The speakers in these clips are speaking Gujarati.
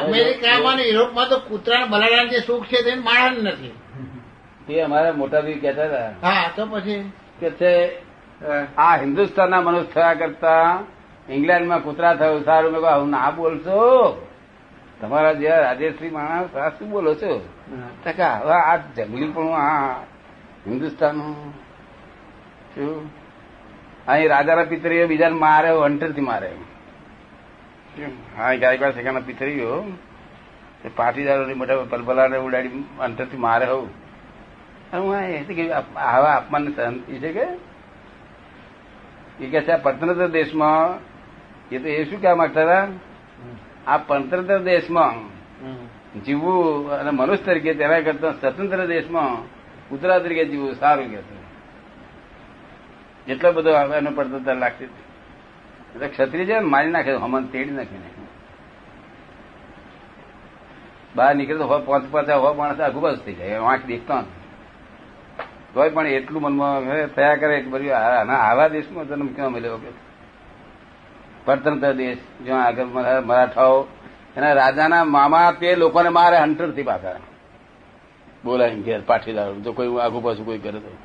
અમેરિકામાં યુરોપમાં તો કૂતરા બલાડા જે સુખ છે તે માણસ નથી. તે અમારા મોટા ભાઈ કહેતા હતા. હા તો પછી? કે છે આ હિન્દુસ્તાનના મનુષ્ય થયા કરતા ઇંગ્લેન્ડમાં કૂતરા થયું સારું. મેં હું ના બોલશો. તમારા જે રાજેશ્રી માણસ આ શું બોલો છો? ટકા હવે આ જંગલી પણ આ હિન્દુસ્તાનનું શું? અહીં રાજાના પિતરીએ બીજાને મારે વંટરથી મારે હા ગાયકવાડ શેખાના પિતરીઓ એ પાટીદારોની મોટા પલપલાને ઉડાડી અંતરથી મારે હોઉં. હું કે આવા અપમાન સહનતી છે કે? એ કે છે આ સ્વતંત્ર દેશમાં, એ તો એ શું કહેવા માંગતા હતા? આ સ્વતંત્ર દેશમાં જીવવું અને મનુષ્ય તરીકે તેના કરતા સ્વતંત્ર દેશમાં કૂતરા તરીકે જીવવું સારું કે એટલો બધો એનો પડતર લાગતી હતી. એટલે ક્ષત્રિય છે મારી નાખે હમણ તેડી નાખી નાખે બહાર નીકળે તો હો પાંચ પાંચ હો માણસ આઘુ બાજુ થઈ જાય વાંક દેખતો. તોય પણ એટલું મનમાં થયા કરે કે બધું આના આવા દેશમાં જન્મ ક્યાં મળ્યો કે? પરતંત્ર દેશ, જ્યાં આગળ મરાઠાઓ, એના રાજાના મામા તે લોકોને મારે હંટરથી પાછા. બોલાય ઘેર પાઠીદાર જો કોઈ આગુ પાછું કોઈ કરે તો.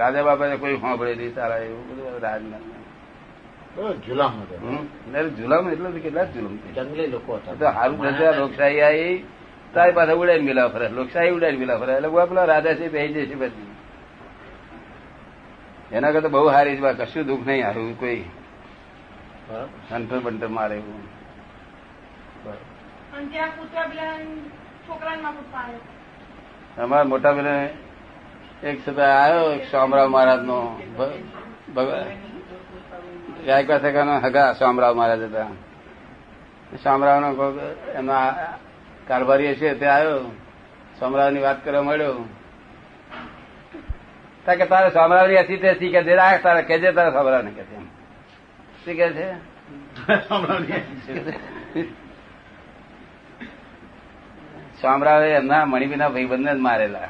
રાજા બાપા કોઈ સાંભળે નહીં તારા એવું બધું રાજના બહુ જુલામ એટલે જુલમ એટલે તો કેટલા જુલમ જંગલી લોકો તો હતા હારું લોકશાહી આવી. તારી પાસે ઉડાઈને મિલા ફરે. લોકશાહી ઉડાઈને મિલા ફરે. એટલે પેલા રાજા છે બેસી જશે બધી એના કરતા બહુ સારી છે. કશું દુઃખ નહીં આવ્યું કોઈ બરાબર. સંટર બંટર મારે એવું. અમારા મોટા બેને એક સદા આવ્યો એક શામરાવ મહારાજ નો ગાયકવાડ સગાનો હગા શામરાવ મહારાજ હતા. શામરાવ નો એમના કારભારી છે તે આવ્યો શામરાવની વાત કરવા મળ્યો કે તારે શામરાવની હસી તે શીખે છે? રાખ તારે કેજે તારે શામરાવ ને કે છે શું કે છે? શામરાવે એમના મણિબીના ભાઈબંધને જ મારેલા.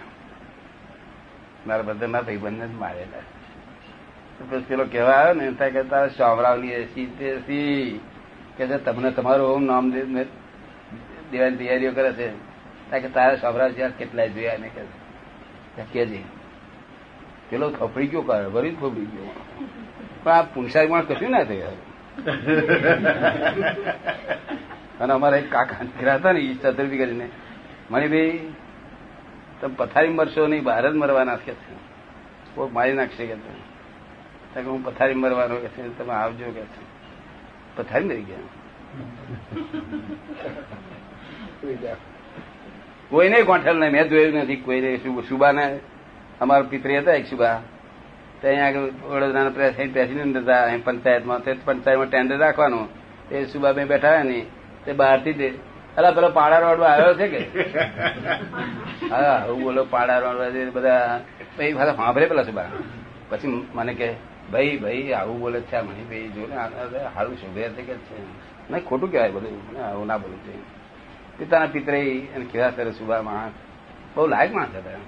મારા બધાના ભાઈબંધને જ મારેલા. પછી પેલો કહેવા આવ્યો ને ત્યાં કહેતા શામરાવની એસી તેસી કે છે તમને તમારું ઓમ નામ દેવાની તૈયારીઓ કરે છે. ત્યાં કે તારા શામરાવ જ્યાં કેટલાય જોયા ને કે કેજે પેલો ખપડી ગયો કરે વરી ખપડી ગયો. પણ આ પુનસાઈમાં કશું ના થયું અને અમારા એક કાકા હતા ને ચતુર્થી કરીને. મણિભાઈ તમે પથારી મરશો નહીં, બહાર જ મરવાના કે છે. કોઈક મારી નાખશે કે તમે. હું પથારી મરવાનો કે છે, તમે આવજો કે છે. પથારી મરી ગયા. કોઈને ગોઠેલ નહીં. મેં જોયું નથી કોઈને સુબાને અમારા પિતરી હતા એક સુબા. ત્યાં આગળ વડોદરાના પ્રેસ પ્રેસિડેન્ટ હતા. પંચાયતમાં, તે પંચાયતમાં ટેન્ડર રાખવાનું. તે સુબાબેન બેઠા હોય ને, તે બહારથી અલા પેલો પાડા રોડ આવ્યો છે કે? હા હું બોલો પાડા રોડ બધા પછી પાછા સાંભળે પેલા સુબા. પછી મને કે ભાઈ ભાઈ આવું બોલે છે આ મણી ભાઈ જો ને સારું શોભે છે કે છે? નહીં ખોટું કહેવાય બધું. આવું ના બોલું છે. પિતાના પિતરે અને કેવા સર સુભા માણસ બહુ લાયક માણસ હતા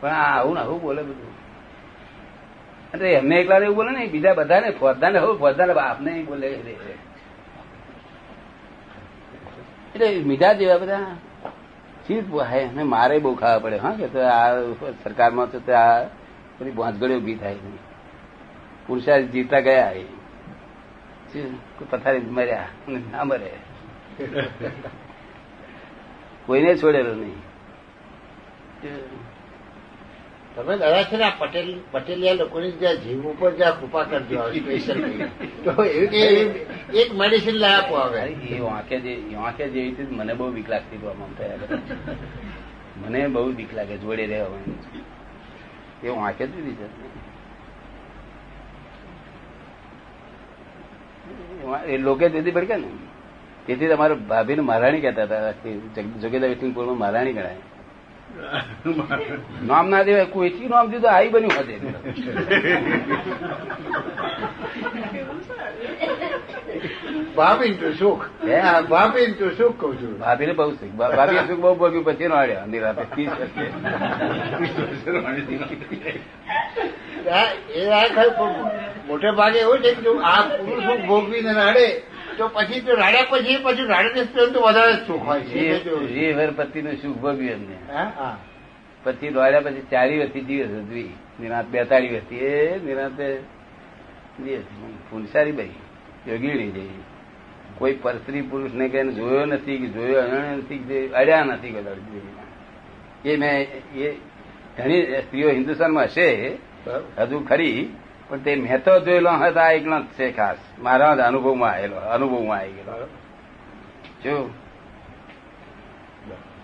પણ આ આવું ને આવું બોલે બધું. એટલે એમને એકલા એવું બોલે ને બીજા બધાને ફોજદાને હવે ફોજદાને બાપને ય બોલે એટલે મીઠા જેવા બધા ચીજ અને મારે બહુ ખાવા પડે, હા, કે આ સરકારમાં તો આ બધી ભાંજગડી ઊભી થાય પુરુષાર્થ જીવતા ગયા એ. પથારી મર્યા ના મરે. કોઈને છોડેલો નહીં. તમે દાદા છે ને આ પટેલ, પટેલિયા લોકોની જ્યાં જીવ ઉપર જ્યાં કૃપા કરજો સ્પેશિયલ તો એવી એક મેડિસિન લઈ આપો હવે. એ વાંકે જે વાંકે જેવી રીતે મને બહુ બીક લાગતી હતું આમ થયા મને બહુ બીક લાગે, જોડે રહેવાનું એ વાંકે જ દીધી છે. એ લોકે દીધી પડકે ને. તેથી તમારે ભાભીને મહારાણી કહેતા હતા જોગેદા વિઠ્ઠલપુરમાં મહારાણી ગણાય. નામ ના દેવાય કોઈથી નામ દીધું આઈ બન્યું હશે. ભાભી તો સુખ. હે? ભાભી તો સુખ કઉ છું. ભાભીને બહુ સુખ. ભાભી સુખ બહુ ભોગ્યું પછી નો આડ્યા નિરાતે ત્રીસ વર્ષે એ આ મોટે ભાગે એવું છે કે આ પુરુષ ભોગવીને રાડે તો પછી તો રાડ્યા પછી પછી રાડે તો વધારે સુખ હોય છે. એ મેં પતિ પતિનું સુખ ભોગ્યું એમને. પછી દોડ્યા પછી ચારી વર્ષથી જીવે છે નિરાંત બેતાળી વર્ષથી એ નિરાંતે ફૂલસારી ભાઈ યોગીણી જઈ કોઈ પરસ્ત્રી પુરુષ ને કઈ જોયો નથી કે જોયો અજાણ્યો નથી જે અડ્યા નથી એ મેં એ ઘણી સ્ત્રીઓ હિન્દુસ્તાનમાં હશે. હજુ ખરી. પણ તે મેં તો જોયેલો હતા એકલો જ છે ખાસ. મારા જ અનુભવમાં આવેલો અનુભવમાં આવી ગયેલો. જો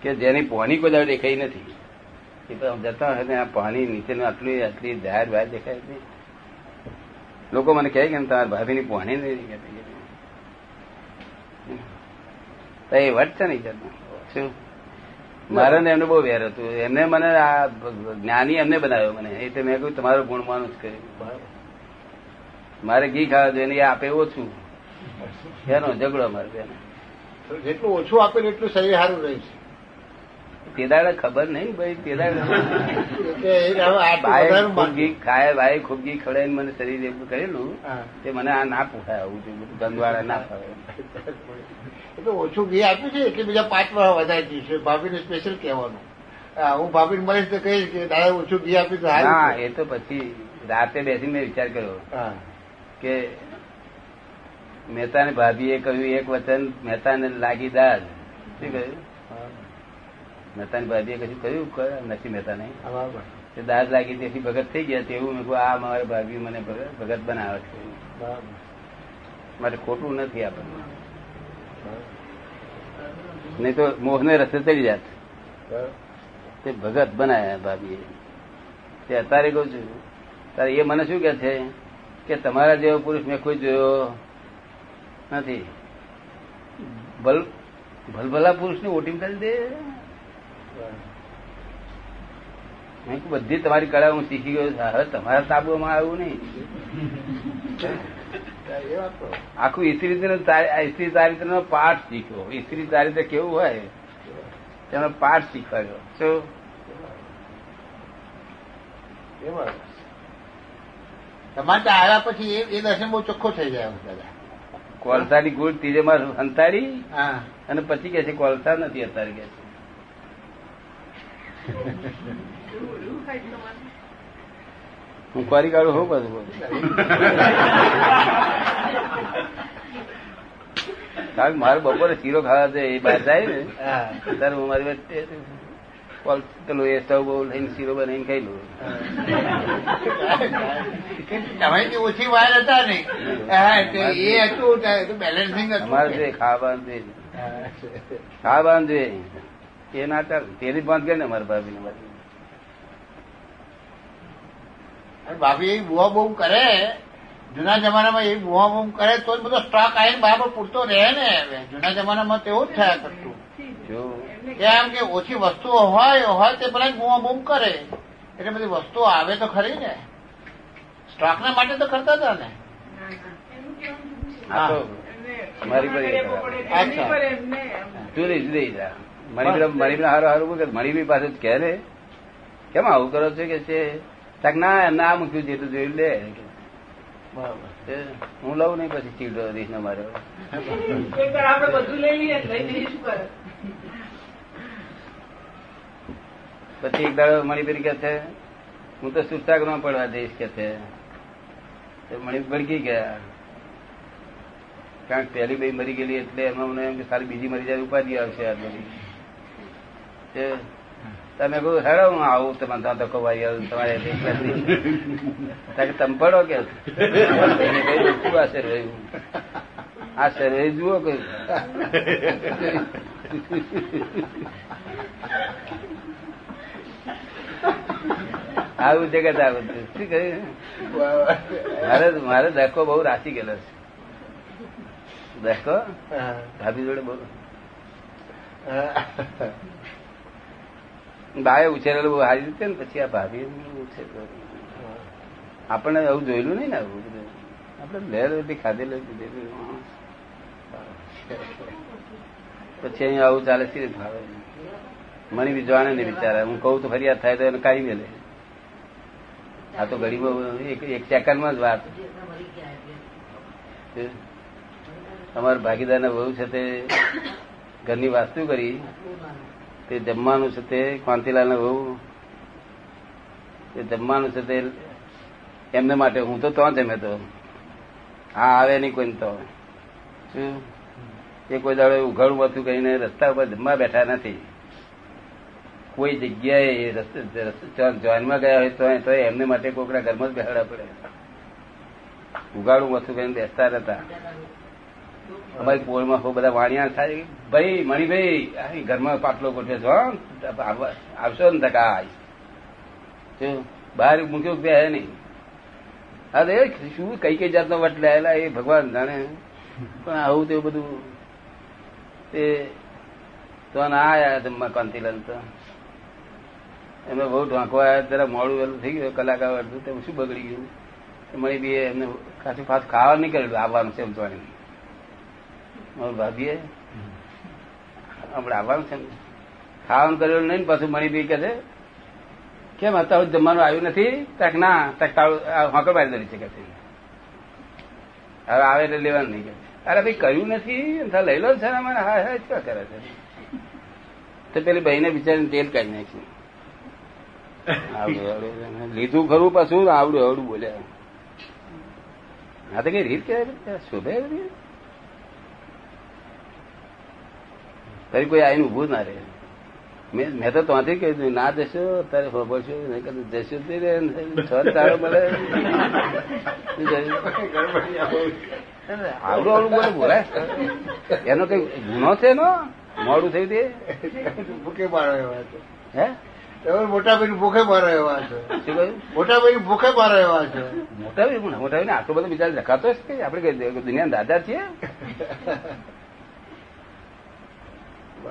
કે જેની પોની કોઈ દેખાઈ નથી. એ તો જતા હોય ને આ પાણી નીચેનું આટલું આટલી જાહેર બહાર દેખાય નહીં લોકો મને કહે કે તમારા ભાભીની પોણી નહીં દેખાતી. એ વટ છે નહીં શું? મારે ને એમને બહુ વેર હતું. એમને મને આ જ્ઞાની એમને બનાવ્યો મને. એટલે મેં કહ્યું તમારું ગુણમાનું જ કર્યું બરાબર. મારે ઘી ખાવા જોઈએ એ આપે ઓછું એનો ઝઘડો મારે બેન. જેટલું ઓછું આપે એટલું શરીર સારું રહે છે. તે દાડે ખબર નહીં ભાઈ તે દાડે એટલે ઘી ખાય ભાઈ ખૂબ ઘી ખવડાવીને મને શરીર એવું કરેલું તે મને આ ના પોસાય આવું છે બધું ગંદવાળા ના ફાવે. તો ઓછું ઘી આપ્યું છે એટલે બીજા પાંચ વાર વધારે દીધું ભાભીને સ્પેશિયલ કહેવાનું. હું ભાભીને મળીશ તો કહીશ કે દાદા ઓછું ઘી આપ્યું હા એ તો પછી રાતે બેસીને મેં વિચાર કર્યો. હા. કે મહેતાની ભાભીએ કહ્યું એક વચન મહેતાને લાગી દાદ. શું કહ્યું. મહેતાની ભાભીએ કશું કહ્યું નથી મહેતા નહીં. તે દાદ લાગી તેથી ભગત થઈ ગયા તેવું મેં આ મારે ભાભી મને ભગત બનાવે છે. મારે ખોટું નથી આપણને. નહીં તો મોહને રસ્તે ચડી જાત. તે ભગત બનાવ્યા ભાભીએ. તે અત્યારે કહું છું તારે એ મને શું કે છે? કે તમારા જેવો પુરુષ મેં કોઈ જોયો નથી. ભલ, ભલભલા પુરુષની ઓટીમ કરી દે. બધી તમારી કળા હું શીખી ગયો હવે તમારા તાબુમાં આવ્યું નહીં. આખું સ્ત્રી સ્ત્રી ચારિત્ર નો પાઠ શીખ્યો. સ્ત્રી ચારિત્ર કેવું હોય? તેનો પાઠ શીખવાડ્યો. શું? એ બરાબર. તમારે તો આવ્યા પછી એ- દર્શન બહુ ચોખ્ખો થઈ જાય દાદા કોલસાની ગુળ તીજે હંતાડી અંતારી અને પછી કે છે કોલસા નથી અત્યારે કે છે. હું કોરી કાઢું હોઉં બધું બોલું. કારણ કે મારે બપોરે શીરો ખાવા છે એ બહાર જાય ને. હા. ત્યારે હું મારી વચ્ચે પેલું એ સ્ટવ બહુ લઈને શીરો બનાવીને ખાઈ લઉં ઓછી વાર હતા ને. એ હતું બેલેન્સિંગ અમારે જોઈએ ખાવાનું જોઈએ ખાવાનું જોઈએ એ ના ચાલે તેની બંધ કરે ને મારા ભાભી ને મારી ભાભી એ બુવા બહુ કરે. જૂના જમાનામાં એ બુઆ બહુ કરે તો જ બધો સ્ટોક આવીને બરાબર પૂરતો રહે ને. જૂના જમાનામાં તેવું જ થયા કરતું. કેમ કે ઓછી વસ્તુઓ હોય હોય તે પેલા બૂમ બૂમ કરે. એટલે બધી વસ્તુઓ આવે તો ખરી ને. સ્ટોકના માટે તો કરતા હતા ને. છે. તો મારી એમ. જુદી જુદી જા. મણિપુરા મણિપુરા હારું હારું કે મણિપુરી પાસે કહે ને કેમ આવું કરો છો કે છે? તાક ના એમને આ મૂક્યું જેટલું જોઈ લે. બરાબર. હું લઉં નહીં પછી ચીડો રીસ ને માર્યો એક વાર આપણે બધું લઈ લઈએ લઈ લઈએ શું કરે પછી એક દાડો મણિપુરી કે છે હું તો સુરસાગરમાં પડવા જઈશ કે છે. તો મણિપુર ભડકી ગયા. કારણ કે પહેલી બે મરી ગયેલી એટલે એમાં મને એમ કે સારી બીજી મરી જાય ઉપાધિ આવશે આ બધી. તમે કહું હેડો હું આવું તમારે ત્યાં ધક્કો ભાઈ આવ્યો, તમારે તમે પડો કે? શું આ શરીર રહ્યું આ છે જુઓ કઈ. આવું જગત આવું શું કહ્યું? મારે મારે ધક્કો બહુ રાચી ગયેલો છે. ધક્કો? ભાભી જોડે બહુ હા. બાએ ઉછેરેલું બહુ હારી રીતે ને પછી આ ભાભી ઉછેર આપણને આવું જોયેલું નહીં ને આવું બધું. આપણે લહેર બધી ખાધેલું. પછી અહીંયા આવું ચાલે સી ભાવે? મને બી જાણે ને બિચારા. હું કહું તો ફરિયાદ થાય તો એને કાઢી મેલે. આ તો ગરીબો એક સેકન્ડમાં જ વાત. અમારા ભાગીદારના વહુ છે તે ઘરની વાસ્તુ કરી. તે જમવાનું છે તે કાંતિલાલ વહુ. તે જમવાનું છે તે એમને માટે હું તો ત્યાં જમે તો. હા આવે નહીં કોઈ તો. શું? એ કોઈ દાડો ઉઘાડું હતું કહીને રસ્તા ઉપર જમવા બેઠા નથી. કોઈ જગ્યાએ જોઈનમાં ગયા હોય તો એમને માટે કોકડા ઘરમાં જ બેહાડા પડે. ઉગાડું વસ્તુ કહીને બેસતા હતા અમારી પોળમાં બહુ બધા વાણિયા થાય ભાઈ, મણિભાઈ અહીં ઘરમાં પાટલો ગોઠવે છો આવશો ને જો, બહાર મૂક્યો બે નહીં. અરે, શું, કઈ કઈ જાતનો વટ લેલા એ ભગવાન જાણે. પણ આવું તેવું બધું તે તો ના આયા જમવા કાંતિલાલ તો. એમને બહુ ઢાંકવા આવ્યા જરા મોડું વહેલું થઈ ગયું, કલાક અડધું તો શું બગડી ગયું? મળી બી એમને ખાસું ફાસ ખાવા નહીં કરેલું આવવાનું છે એમ તો એમ. મારું ભાભીએ આપણે આવવાનું છે ખાવાનું કરેલું નહીં ને પાછું મણી બી કે છે, કેમ અત્યારે જમવાનું આવ્યું નથી? તક ના, તક તાળું હોકર મારી દરી છે કે છે. હવે આવે એટલે લેવાનું નહીં કે. અરે ભાઈ કર્યું નથી લઈ લો ને સર અમારે. હા હા કરે છે? તો પેલી બહેને બિચારીને તેલ કાઢી નાખ્યું. લીધું ખરું પાછું આવડું આવડું બોલ્યા તો કઈ રીત શોભે તારી કોઈ આઈને ઉભું ના રહે. મેં મેં તો ત્યાંથી કહી દીધું ના જશો તારે ખબર છે નહીં કદાચ જશો તે રે છ તારો મળે. આવડું આવડું બોલે બોલાય એનો કઈ ગુનો છે એનો? મોડું થયું તે? હે? તમે મોટા ભાઈ ભૂખે મારા એવા છે. મોટાભાઈ મોટા ભાઈ ભૂખે મારા એવા છે. મોટા ભાઈ પણ મોટા ભાઈ આટલો બધો બિચાર લખાતો છે કે આપણે દુનિયા દાદા છીએ?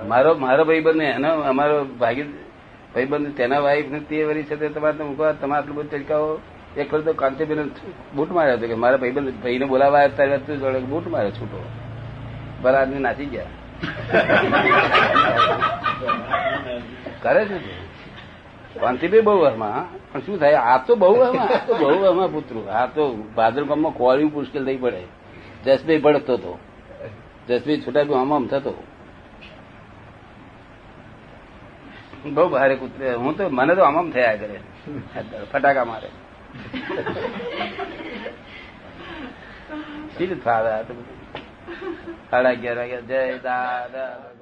મારો મારો ભાઈબંધ એનો અમારો ભાગી ભાઈબંધ તેના વાઈફ ને તે વરી છે તે તમારે તો મૂકવા તમે આટલું બધું ચડકાવો એક વખત તો કાંતિબેન બૂટ માર્યો હતો કે મારા ભાઈબંધ ભાઈને બોલાવા ત્યારે તું જોડે બૂટ માર્યો છૂટો. ભલા આદમી નાસી ગયા. કરે છે તે. કાંતિભાઈ બહુ વરમાં પણ શું થાય, આ તો બહુ આ તો બહુ વરમાં પુત્રો. આ તો ભાદર ગામમાં કોળ્યું મુશ્કેલ થઈ પડે. જસભાઈ ભડકતો હતો જસભાઈ છૂટા બી આમ આમ થતો. બહુ ભારે કૂતરે હું તો, મને તો આમ થયા કરે. ફટાકા મારે. રીતે ફાવે સાડા અગિયાર વાગ્યા. જય દાદા.